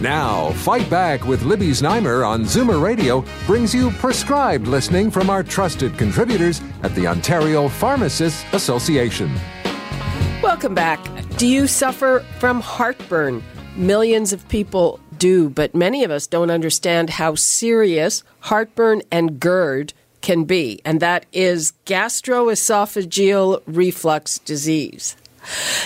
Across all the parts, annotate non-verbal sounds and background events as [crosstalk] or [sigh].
Now, Fight Back with Libby Znaimer on Zoomer Radio brings you prescribed listening from our trusted contributors at the Ontario Pharmacists Association. Welcome back. Do you suffer from heartburn? Millions of people do, but many of us don't understand how serious heartburn and GERD can be, and that is gastroesophageal reflux disease.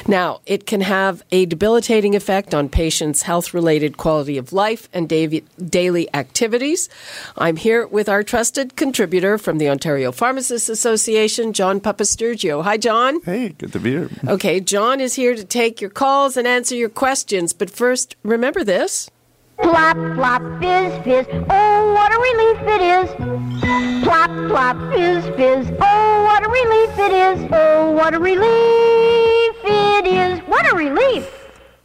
Now, it can have a debilitating effect on patients' health related quality of life and daily activities. I'm here with our trusted contributor from the Ontario Pharmacists Association, John Papastergiou. Hi, John. Hey, good to be here. Okay, John is here to take your calls and answer your questions. But first, remember this. Plop, plop, fizz, fizz, oh, what a relief it is. Plop, plop, fizz, fizz, oh, what a relief it is. Oh, what a relief it is. What a relief.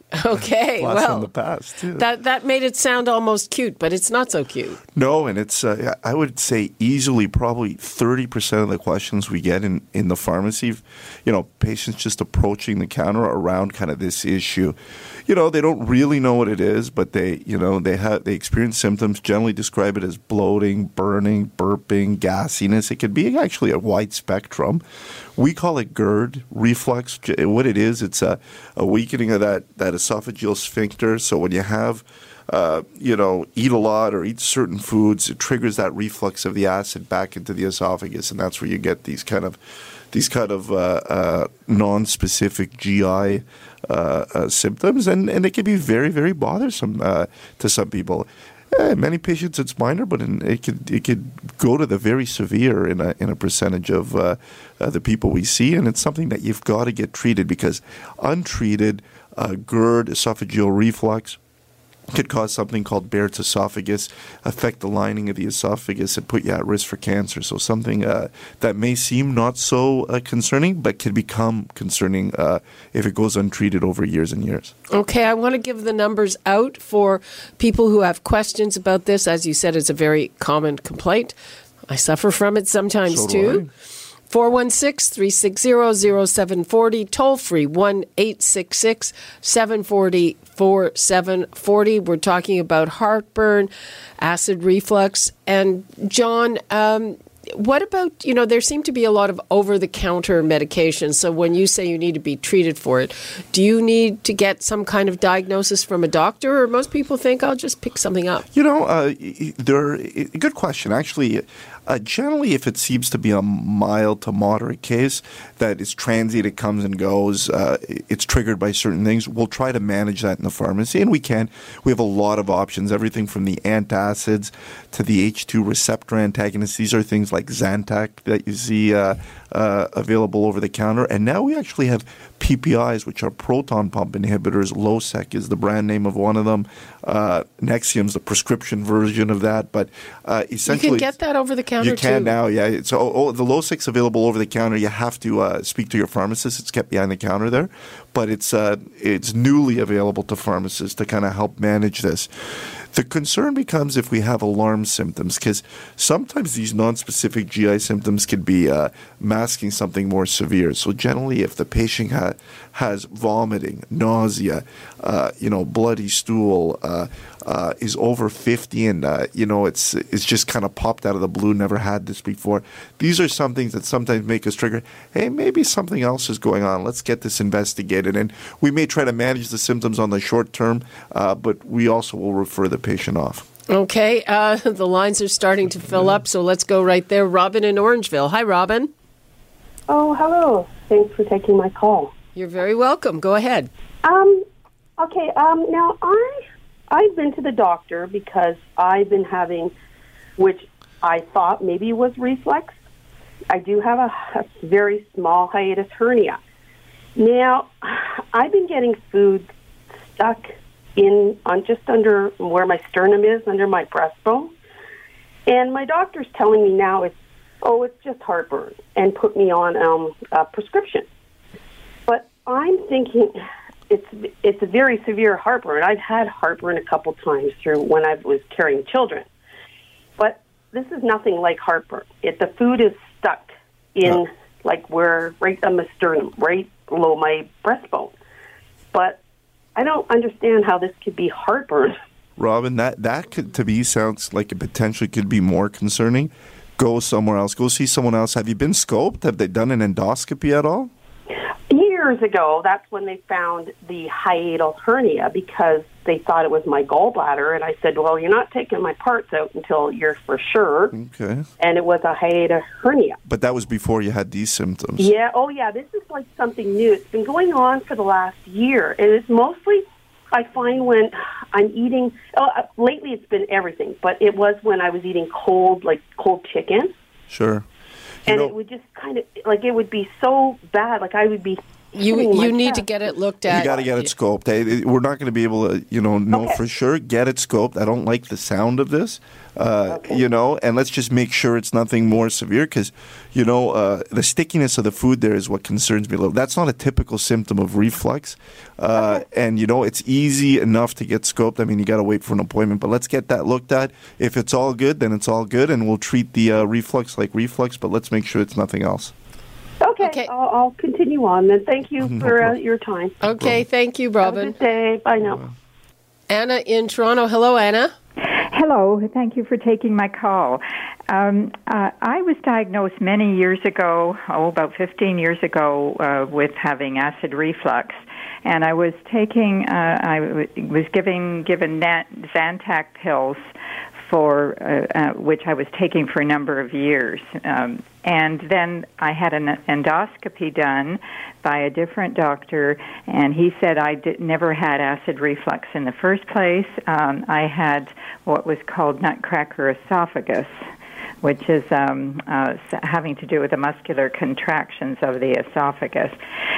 [laughs] Okay, Blast well, in the past too. that that made it sound almost cute, but it's not so cute. no, and it's uh, I would say easily probably thirty percent of the questions we get in in the pharmacy, you know, patients just approaching the counter around kind of this issue. You know, they don't really know what it is, but they you know they have they experience symptoms. Generally, describe it as bloating, burning, burping, gassiness. It could be actually a wide spectrum. We call it GERD reflux. What it is, it's a, a weakening of that that esophageal sphincter. So when you have uh, you know, eat a lot or eat certain foods, it triggers that reflux of the acid back into the esophagus, and that's where you get these kind of these kind of uh, uh, non-specific GI uh, uh, symptoms, and, and it can be very very bothersome uh, to some people. Eh, many patients it's minor, but in, it could it could go to the very severe in a in a percentage of uh, uh, the people we see, and it's something that you've got to get treated because untreated uh, GERD, esophageal reflux, could cause something called Barrett's esophagus, affect the lining of the esophagus, and put you at risk for cancer. So something uh, that may seem not so uh, concerning, but can become concerning uh, if it goes untreated over years and years. Okay, I want to give the numbers out for people who have questions about this. As you said, it's a very common complaint. I suffer from it sometimes So too. 416 360 0740, toll free 1 866 740 4740. We're talking about heartburn, acid reflux. And John, um, what about, you know, there seem to be a lot of over the counter medications. So when you say you need to be treated for it, do you need to get some kind of diagnosis from a doctor? Or most people think I'll just pick something up? You know, uh, there. Good question. Actually, uh, generally, if it seems to be a mild to moderate case that is transient, it comes and goes, uh, it's triggered by certain things. We'll try to manage that in the pharmacy, and we can. We have a lot of options, everything from the antacids to the H2 receptor antagonists. These are things like Zantac that you see uh, uh, available over the counter, and now we actually have PPIs, which are proton pump inhibitors. Losec is the brand name of one of them. Uh, Nexium's the prescription version of that, but uh, You can get that over the counter you can too. now, yeah. So oh, oh, the Losec's available over the counter. You have to uh, speak to your pharmacist. It's kept behind the counter there, but it's uh, it's newly available to pharmacists to kind of help manage this. The concern becomes if we have alarm symptoms, because sometimes these non-specific GI symptoms could be uh, masking something more severe. So generally, if the patient ha- has vomiting, nausea, uh, you know, bloody stool, uh, is over 50 and uh, you know it's it's just kind of popped out of the blue never had this before these are some things that sometimes make us trigger hey maybe something else is going on let's get this investigated and we may try to manage the symptoms on the short term uh, but we also will refer the patient off Okay, uh, [laughs] the lines are starting to fill up, so let's go right there. Robin in Orangeville. Hi, Robin. Oh, hello. Thanks for taking my call. You're very welcome. Go ahead. Um, okay. Um, now I I've been to the doctor because I've been having, which I thought maybe was reflex. I do have a, a very small hiatus hernia. Now, I've been getting food stuck in on just under where my sternum is, under my breastbone. And my doctor's telling me now it's oh, it's just heartburn, and put me on um, a prescription. But I'm thinking it's it's a very severe heartburn. I've had heartburn a couple times through when I was carrying children, but this is nothing like heartburn. It the food is stuck in like where right on the sternum, right below my breastbone. But I don't understand how this could be heartburn. Robin, that that could, to me sounds like it potentially could be more concerning. Go somewhere else. Go see someone else. Have you been scoped? Have they done an endoscopy at all? Years ago, that's when they found the hiatal hernia because they thought it was my gallbladder. And I said, Well, you're not taking my parts out until you're for sure. Okay. And it was a hiatal hernia. But that was before you had these symptoms. Yeah, oh yeah, this is like something new. It's been going on for the last year. And it's mostly, I find when I'm eating, oh, uh, lately it's been everything, but it was when I was eating cold, like cold chicken. Sure. You and know- it would just kind of, like, it would be so bad. Like, I would be. You hitting my you need to get it looked at. You got to get it scoped. Hey, We're not going to be able to, you know, know Okay. for sure. Get it scoped. I don't like the sound of this, uh, you know, and let's just make sure it's nothing more severe because, you know, uh, the stickiness of the food there is what concerns me a little. That's not a typical symptom of reflux, uh, and you know, it's easy enough to get scoped. I mean, you got to wait for an appointment, but let's get that looked at. If it's all good, then it's all good, and we'll treat the uh, reflux like reflux. But let's make sure it's nothing else. Okay, Okay. I'll, I'll continue on then. Thank you for uh, your time. Okay, thank you, Have a Robin. good day. Bye now. Anna in Toronto. Hello, Anna. Hello, thank you for taking my call. Um, uh, I was diagnosed many years ago, oh, about 15 years ago, uh, with having acid reflux. And I was taking, uh, I w- was giving, given Nat- Zantac pills for, uh, uh, which I was taking for a number of years. Um, and then I had an endoscopy done by a different doctor, and he said I did, never had acid reflux in the first place. Um, I had what was called nutcracker esophagus, which is um, uh, having to do with the muscular contractions of the esophagus.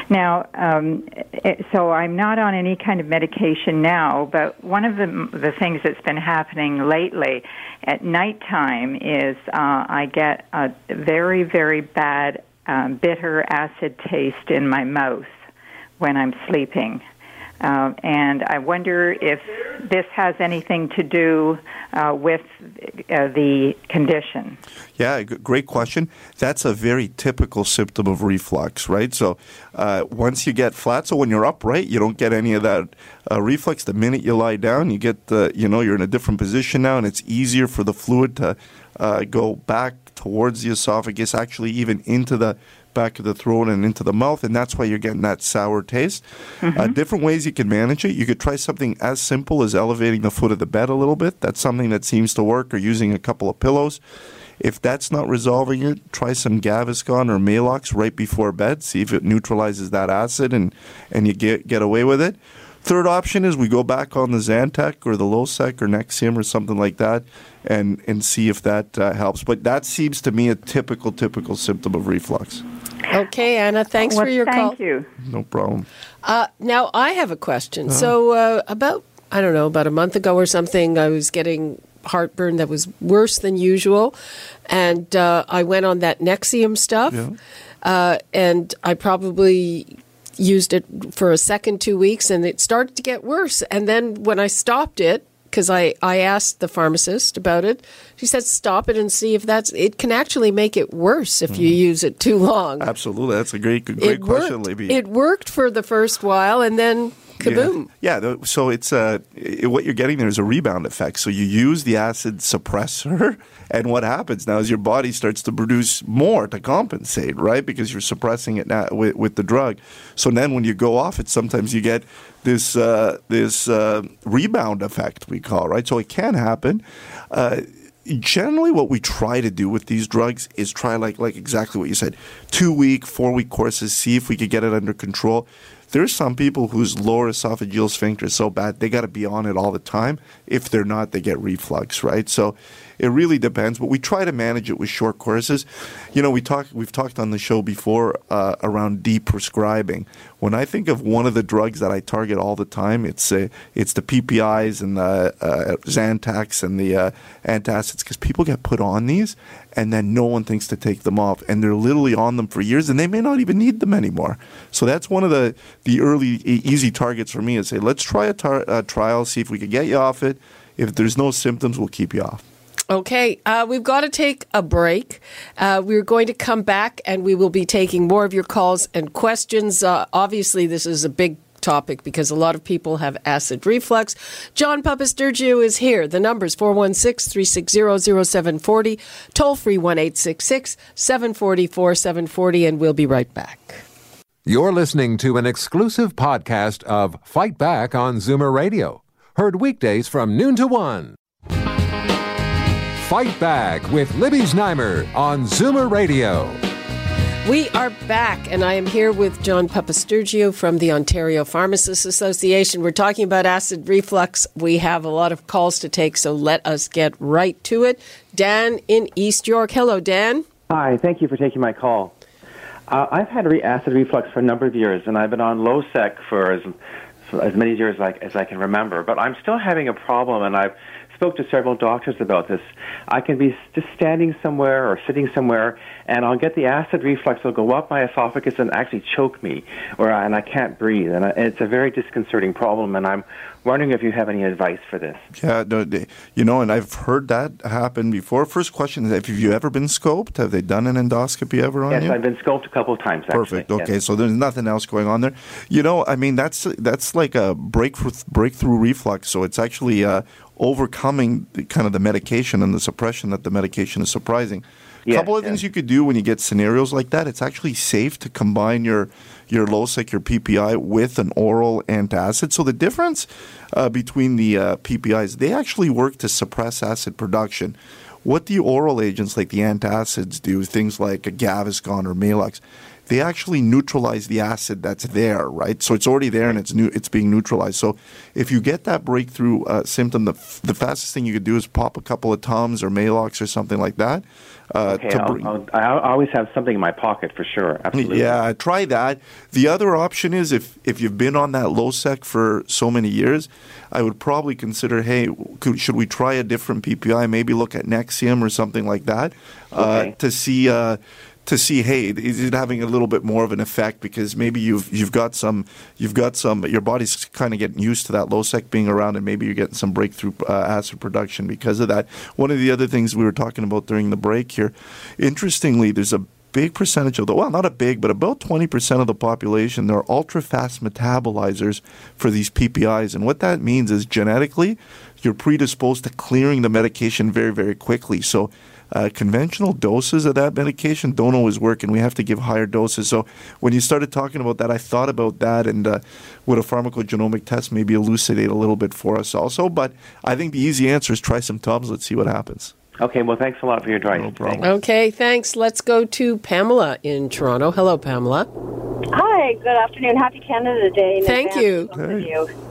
Now, um, it, so I'm not on any kind of medication now, but one of the the things that's been happening lately at nighttime is uh, I get a very very bad um, bitter acid taste in my mouth when I'm sleeping. Uh, and I wonder if this has anything to do uh, with uh, the condition. Yeah, g- great question. That's a very typical symptom of reflux, right? So uh, once you get flat, so when you're upright, you don't get any of that uh, reflux. The minute you lie down, you get the, you know, you're in a different position now, and it's easier for the fluid to uh, go back towards the esophagus, actually even into the back of the throat and into the mouth, and that's why you're getting that sour taste. Uh, different ways you can manage it. You could try something as simple as elevating the foot of the bed a little bit. That's something that seems to work, or using a couple of pillows. If that's not resolving it, try some Gaviscon or Maalox right before bed. See if it neutralizes that acid and, and you get, get away with it. Third option is we go back on the Zantac or the Losec or Nexium or something like that and, and see if that uh, helps. But that seems to me a typical, typical symptom of reflux. Okay, Anna. Thanks well, for your thank call. Thank you. No problem. Uh, now I have a question. Uh-huh. So uh, about I don't know about a month ago or something, I was getting heartburn that was worse than usual, and uh, I went on that Nexium stuff, Yeah. uh, and I probably used it for a second two weeks, and it started to get worse. And then when I stopped it. Because I, I asked the pharmacist about it, she said stop it and see if that's it can actually make it worse if you use it too long. Absolutely. That's a great, Mm-hmm. great it question, worked. Libby. It worked for the first while, and then kaboom. Yeah, yeah so it's uh, i what you're getting there is a rebound effect. So you use the acid suppressor, and what happens now is your body starts to produce more to compensate, right? Because you're suppressing it now with, with the drug. So then when you go off it, sometimes you get this uh, this uh, rebound effect we call, right? So it can happen. Uh, generally what we try to do with these drugs is try like like exactly what you said two week four week courses see if we could get it under control There's some people whose lower esophageal sphincter is so bad they got to be on it all the time. If they're not, they get reflux, right? So it really depends, but we try to manage it with short courses. You know, we talk we've talked on the show before uh, around deprescribing. When I think of one of the drugs that I target all the time, it's uh, it's the PPIs and the uh, and the uh, antacids because people get put on these and then no one thinks to take them off and they're literally on them for years and they may not even need them anymore. So that's one of the the early e- easy targets for me is say let's try a, tar- a trial, see if we can get you off it. If there's no symptoms, we'll keep you off. Okay, uh, we've got to take a break. Uh, we're going to come back and we will be taking more of your calls and questions. Uh, obviously, this is a big topic because a lot of people have acid reflux. John Papastergiou is here. The number is 416 360 0740, toll free 1 866 744 740, and we'll be right back. You're listening to an exclusive podcast of Fight Back on Zoomer Radio, heard weekdays from noon to one. Fight Back with Libby Znaimer on Zoomer Radio. We are back, and I am here with John Papastergiou from the Ontario Pharmacists Association. We're talking about acid reflux. We have a lot of calls to take, so let us get right to it. Dan in East York. Hello, Dan. Hi, thank you for taking my call. Uh, I've had re- acid reflux for a number of years, and I've been on Losec for as, as many years like, as I can remember. But I'm still having a problem, and I've spoke to several doctors about this. I can be just standing somewhere or sitting somewhere, and I'll get the acid reflux. It'll go up my esophagus and actually choke me, or and I can't breathe. And it's a very disconcerting problem. And I'm wondering if you have any advice for this. Yeah, no, you know, and I've heard that happen before. First question is: Have you ever been scoped? Have they done an endoscopy ever on yes, you? Yes, I've been scoped a couple of times. Actually. Perfect. Okay, yes. so there's nothing else going on there. You know, I mean, that's that's like a breakthrough breakthrough reflux. So it's actually uh, overcoming the, kind of the medication and the suppression that the medication is surprising. A couple of things you could do when you get scenarios like that. It's actually safe to combine your your Losec, your PPI, with an oral antacid. So the difference uh, between the uh, PPIs, they actually work to suppress acid production. What the oral agents like the antacids do, things like a Gaviscon or Maalox, they actually neutralize the acid that's there, right? So it's already there and it's new, it's being neutralized. So if you get that breakthrough uh, symptom, the, f- the fastest thing you could do is pop a couple of Tums or Maalox or something like that. Uh, Okay, to I'll, I'll, I always have something in my pocket for sure. Absolutely. yeah, try that. The other option is if if you've been on that Losec for so many years, I would probably consider, hey, could, should we try a different PPI? Maybe look at Nexium or something like that uh, Okay. to see. To see, hey, is it having a little bit more of an effect? Because maybe you've you've got some, you've got some, your body's kind of getting used to that Losec being around, and maybe you're getting some breakthrough uh, acid production because of that. One of the other things we were talking about during the break here, interestingly, there's a big percentage of the well, not a big, but about twenty percent of the population, they're ultra fast metabolizers for these PPIs, and what that means is genetically, you're predisposed to clearing the medication very, very quickly. So. Uh, conventional doses of that medication don't always work, and we have to give higher doses. So, when you started talking about that, I thought about that, and uh, would a pharmacogenomic test maybe elucidate a little bit for us also? But I think the easy answer is try some Tums. Let's see what happens. Okay. Well, thanks a lot for your advice. No problem. Okay, thanks. Let's go to Pamela in Toronto. Hello, Pamela. Hi, good afternoon. Happy Canada Day. Thank you. to both of you.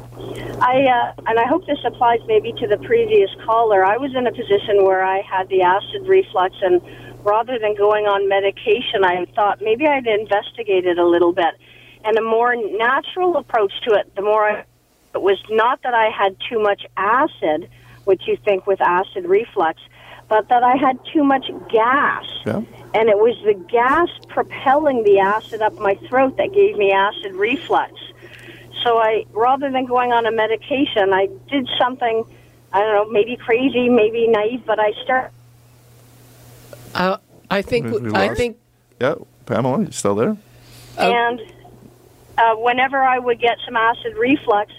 I uh, and I hope this applies maybe to the previous caller. I was in a position where I had the acid reflux, and rather than going on medication, I thought maybe I'd investigate it a little bit. And a more natural approach to it, the more I, it was not that I had too much acid, which you think with acid reflux, but that I had too much gas Yeah. and it was the gas propelling the acid up my throat that gave me acid reflux. So I, rather than going on a medication, I did something, I don't know, maybe crazy, maybe naive, but I start. Uh, I think We- we I think Yeah, Pamela, you still there? And uh, whenever I would get some acid reflux,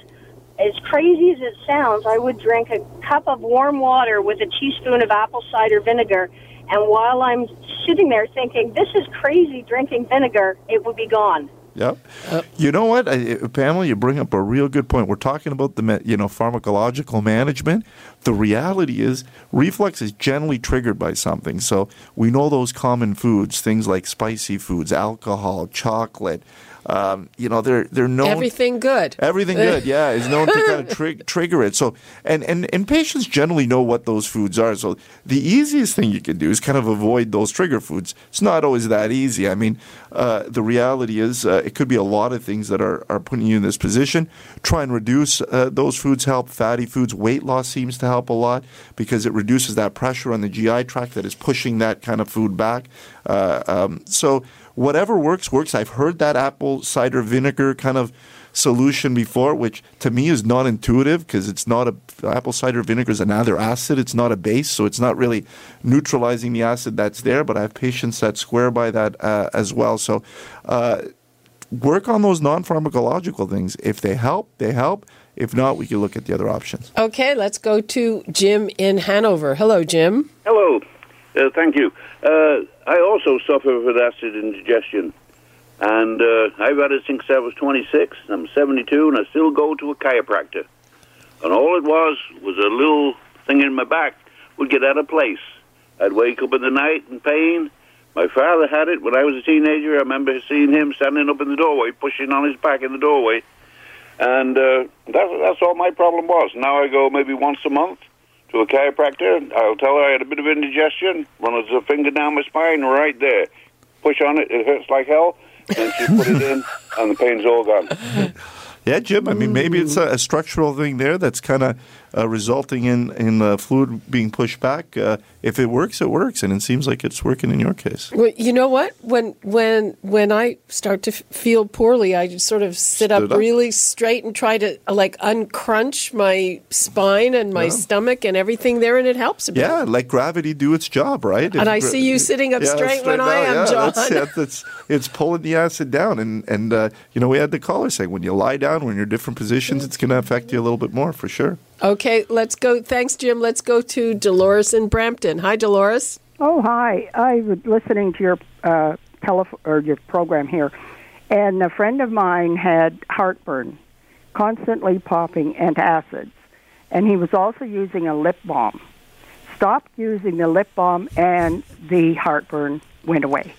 as crazy as it sounds, I would drink a cup of warm water with a teaspoon of apple cider vinegar. And while I'm sitting there thinking, this is crazy drinking vinegar, it would be gone. Yep. you know what, I, uh, Pamela? You bring up a real good point. We're talking about the you know pharmacological management. The reality is, reflux is generally triggered by something. So we know those common foods, things like spicy foods, alcohol, chocolate. Um, you know, they're they're known Everything good. Everything good, yeah, is known to kind of [laughs] tri- trigger it. So, and, and and patients generally know what those foods are. So, the easiest thing you can do is kind of avoid those trigger foods. It's not always that easy. I mean, uh, the reality is uh, it could be a lot of things that are, are putting you in this position. Try and reduce uh, those foods. Help fatty foods. Weight loss seems to help a lot because it reduces that pressure on the GI tract that is pushing that kind of food back. Uh, um, so whatever works works. I've heard that apple cider vinegar kind of solution before, which to me is not intuitive because it's not a apple cider vinegar is another acid. It's not a base, so it's not really neutralizing the acid that's there. But I have patients that swear by that uh, as well. So. Uh, Work on those non pharmacological things. If they help, they help. If not, we can look at the other options. Okay, let's go to Jim in Hanover. Hello, Jim. Hello. Uh, thank you. Uh, I also suffer with acid indigestion. And uh, I've had it since I was 26. I'm 72, and I still go to a chiropractor. And all it was was a little thing in my back would get out of place. I'd wake up in the night in pain. My father had it when I was a teenager. I remember seeing him standing up in the doorway, pushing on his back in the doorway. And uh, that's, that's all my problem was. Now I go maybe once a month to a chiropractor. I'll tell her I had a bit of indigestion. Runs a finger down my spine right there. Push on it, it hurts like hell. And she put it in, and the pain's all gone. [laughs] Yeah, Jim. I mean, maybe it's a, a structural thing there that's kind of resulting in in the fluid being pushed back. Uh, if it works, it works, and it seems like it's working in your case. Well, you know what? When when when I start to f- feel poorly, I just sort of sit up, up? really straight and try to uh, like uncrunch my spine and my Yeah. stomach and everything there, and it helps a bit. Yeah, let gravity do its job, right? And I see you sitting up Yeah, straight when I am, yeah, John. That's, yeah, that's, it's pulling the acid down, and and uh, you know we had the caller saying when you lie down, when you're in different positions, it's going to affect you a little bit more for sure. Okay, let's go. Thanks, Jim. Let's go to Dolores in Brampton. Hi, Dolores. Oh, hi. I was listening to your uh, telef- or your program here, and a friend of mine had heartburn, constantly popping antacids, and he was also using a lip balm. Stopped using the lip balm, and the heartburn went away.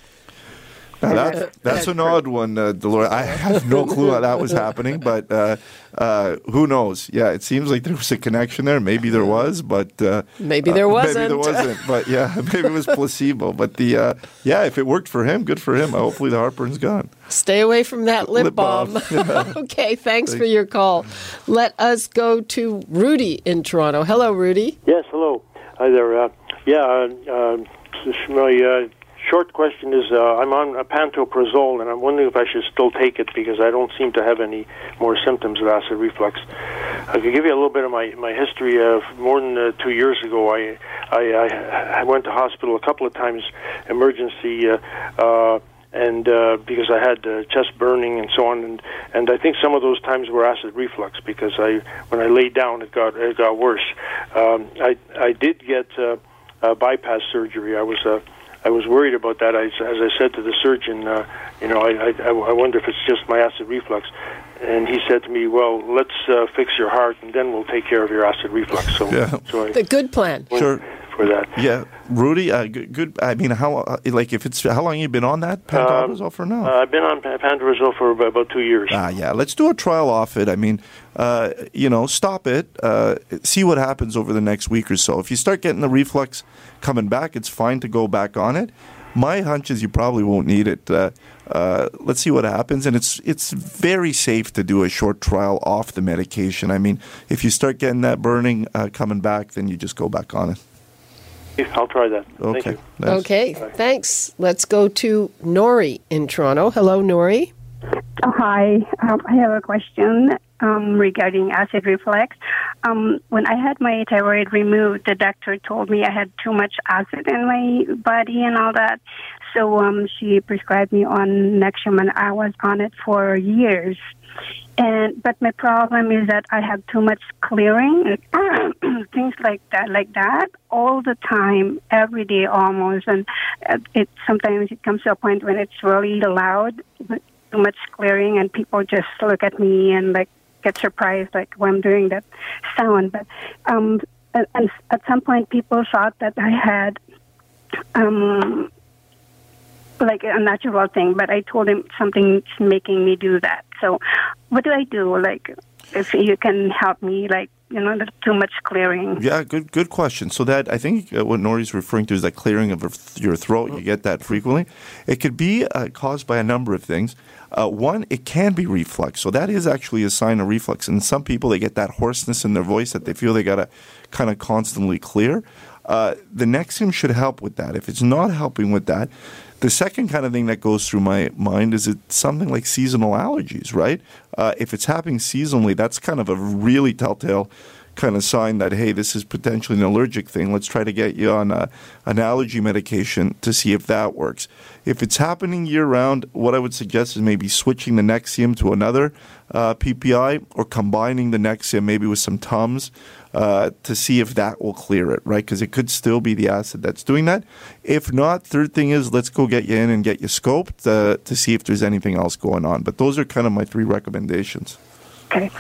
Now that, that's an odd one, uh, Dolores. I have no clue how that was happening, but uh, uh, who knows? Yeah, it seems like there was a connection there. Maybe there was, but uh, Maybe there uh, Maybe there wasn't. wasn't, but yeah, [laughs] maybe it was placebo. But the uh, yeah, if it worked for him, good for him. Hopefully the heartburn's gone. Stay away from that lip, Lip balm. balm. [laughs] okay, thanks for your call. Let us go to Rudy in Toronto. Hello, Rudy. Yes, hello. Hi there. Uh, yeah, uh, uh, my uh, short question is uh, I'm on a pantoprazole, and I'm wondering if I should still take it because I don't seem to have any more symptoms of acid reflux. I could give you a little bit of my, my history. Of more than uh, two years ago, I, I I I went to hospital a couple of times, emergency. Uh, uh, and uh, because I had uh, chest burning and so on, and and I think some of those times were acid reflux because I when I laid down it got it got worse. Um, I I did get uh, uh, bypass surgery. I was uh, I was worried about that. I, as I said to the surgeon, uh, you know, I, I I wonder if it's just my acid reflux. And he said to me, "Well, let's uh, fix your heart, and then we'll take care of your acid reflux." So, Yeah. so I The good plan. went Sure. For that. Yeah, Rudy. Uh, good, good. I mean, how uh, like if it's how long you been on that pantoprazole for now? Uh, I've been on pa- pantoprazole for about, about two years. Ah, yeah. Let's do a trial off it. I mean, uh, you know, stop it. Uh, see what happens over the next week or so. If you start getting the reflux coming back, it's fine to go back on it. My hunch is you probably won't need it. Uh, uh, let's see what happens, and it's it's very safe to do a short trial off the medication. I mean, if you start getting that burning uh, coming back, then you just go back on it. I'll try that. Thank Okay. you. Nice. Okay, thanks. Let's go to Nori in Toronto. Hello, Nori. Oh, hi. Um, I have a question um, regarding acid reflux. Um, when I had my thyroid removed, the doctor told me I had too much acid in my body and all that. So um, she prescribed me on Nexium, and I was on it for years. And but my problem is that I have too much clearing, [clears throat] things like that, like that, all the time, every day almost. And uh, it sometimes it comes to a point when it's really loud too much clearing, and people just look at me and like get surprised, like when I'm doing that sound. But um, and, and at some point, people thought that I had um, like a natural thing, but I told him something's making me do that. So, what do I do? Like, if you can help me, like, you know, there's too much clearing. Yeah, good good question. So that I think uh, what Nori's referring to is that clearing of your throat. You get that frequently. It could be uh, caused by a number of things. Uh, one, it can be reflux. So that is actually a sign of reflux. And some people they get that hoarseness in their voice that they feel they gotta kind of constantly clear. Uh, the Nexium should help with that. If it's not helping with that, the second kind of thing that goes through my mind is it something like seasonal allergies, right? Uh, if it's happening seasonally, that's kind of a really telltale kind of sign that hey, this is potentially an allergic thing. Let's try to get you on a, an allergy medication to see if that works. If it's happening year round, what I would suggest is maybe switching the Nexium to another uh, PPI or combining the Nexium maybe with some Tums uh, to see if that will clear it, right? Because it could still be the acid that's doing that. If not, third thing is let's go get you in and get you scoped uh, to see if there's anything else going on. But those are kind of my three recommendations. Okay.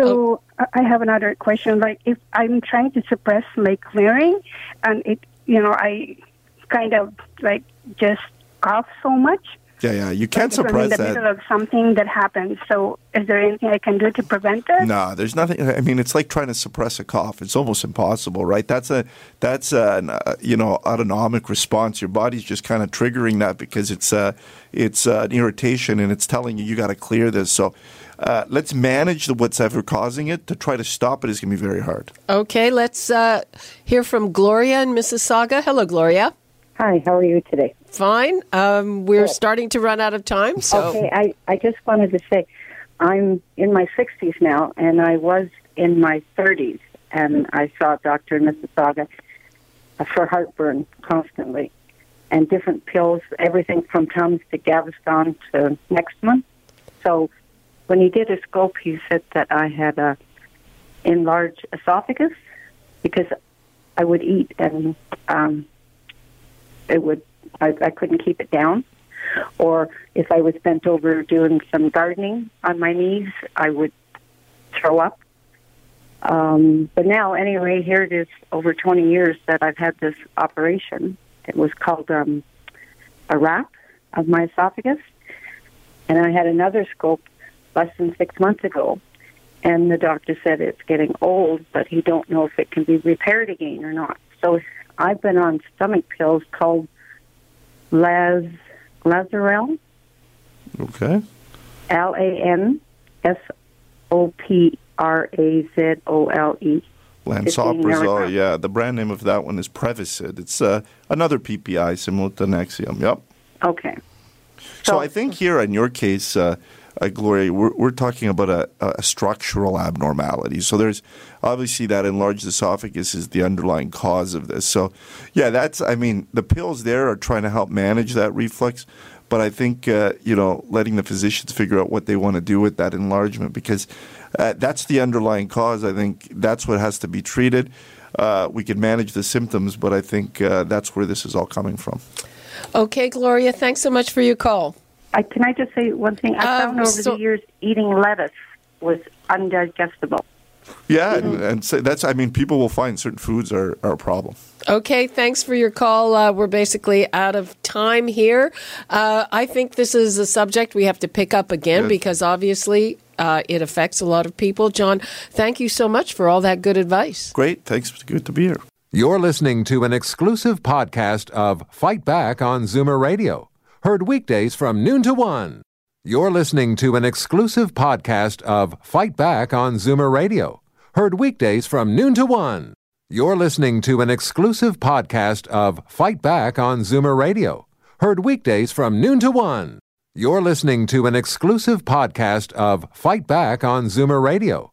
So I have another question. Like, if I'm trying to suppress my clearing, and it, you know, I kind of like just cough so much, yeah, yeah. You can't like suppress in the that. middle of something that happens. So, is there anything I can do to prevent it? No, there's nothing. I mean, it's like trying to suppress a cough. It's almost impossible, right? That's a that's an uh, you know autonomic response. Your body's just kind of triggering that because it's uh, it's uh, an irritation and it's telling you you got to clear this. So. Uh, let's manage the, what's ever causing it. To try to stop it is going to be very hard. Okay, let's uh, hear from Gloria in Mississauga. Hello, Gloria. Hi, how are you today? Fine. Um, we're starting to run out of time. So okay, I, I just wanted to say I'm in my 60s now, and I was in my 30s, and I saw a doctor in Mississauga for heartburn constantly, and different pills, everything from Tums to Gaviscon to Nexium. So when he did a scope, he said that I had a enlarged esophagus because I would eat and um, it would I, I couldn't keep it down. Or if I was bent over doing some gardening on my knees, I would throw up. Um, but now, anyway, here it is over 20 years that I've had this operation. It was called um, a wrap of my esophagus. And I had another scope less than six months ago. And the doctor said it's getting old, but he don't know if it can be repaired again or not. So I've been on stomach pills called Laz Lazarel. Okay. L A N S O P R A Z O L E. Lansoprazole, yeah. The brand name of that one is Prevacid. It's uh, another PPI similar to Nexium. Yep. Okay. So, so I think here in your case, uh, uh, Gloria, we're, we're talking about a, a, structural abnormality. So there's obviously that enlarged esophagus is the underlying cause of this. So, yeah, that's, I mean, the pills there are trying to help manage that reflux. But I think, uh, you know, letting the physicians figure out what they want to do with that enlargement because uh, that's the underlying cause. I think that's what has to be treated. Uh, we can manage the symptoms, but I think uh, that's where this is all coming from. Okay, Gloria, thanks so much for your call. I, can I just say one thing? I um, found over so, the years eating lettuce was undigestible. Yeah, mm-hmm. and, and so that's, I mean, people will find certain foods are, are a problem. Okay, thanks for your call. Uh, we're basically out of time here. Uh, I think this is a subject we have to pick up again yes. because obviously uh, it affects a lot of people. John, thank you so much for all that good advice. Great. Thanks. Good to be here. You're listening to an exclusive podcast of Fight Back on Zoomer Radio heard weekdays from noon to one. You're listening to an exclusive podcast of Fight Back on Zoomer Radio, heard weekdays from noon to one. You're listening to an exclusive podcast of Fight Back on Zoomer Radio, heard weekdays from noon to one. You're listening to an exclusive podcast of Fight Back on Zoomer Radio,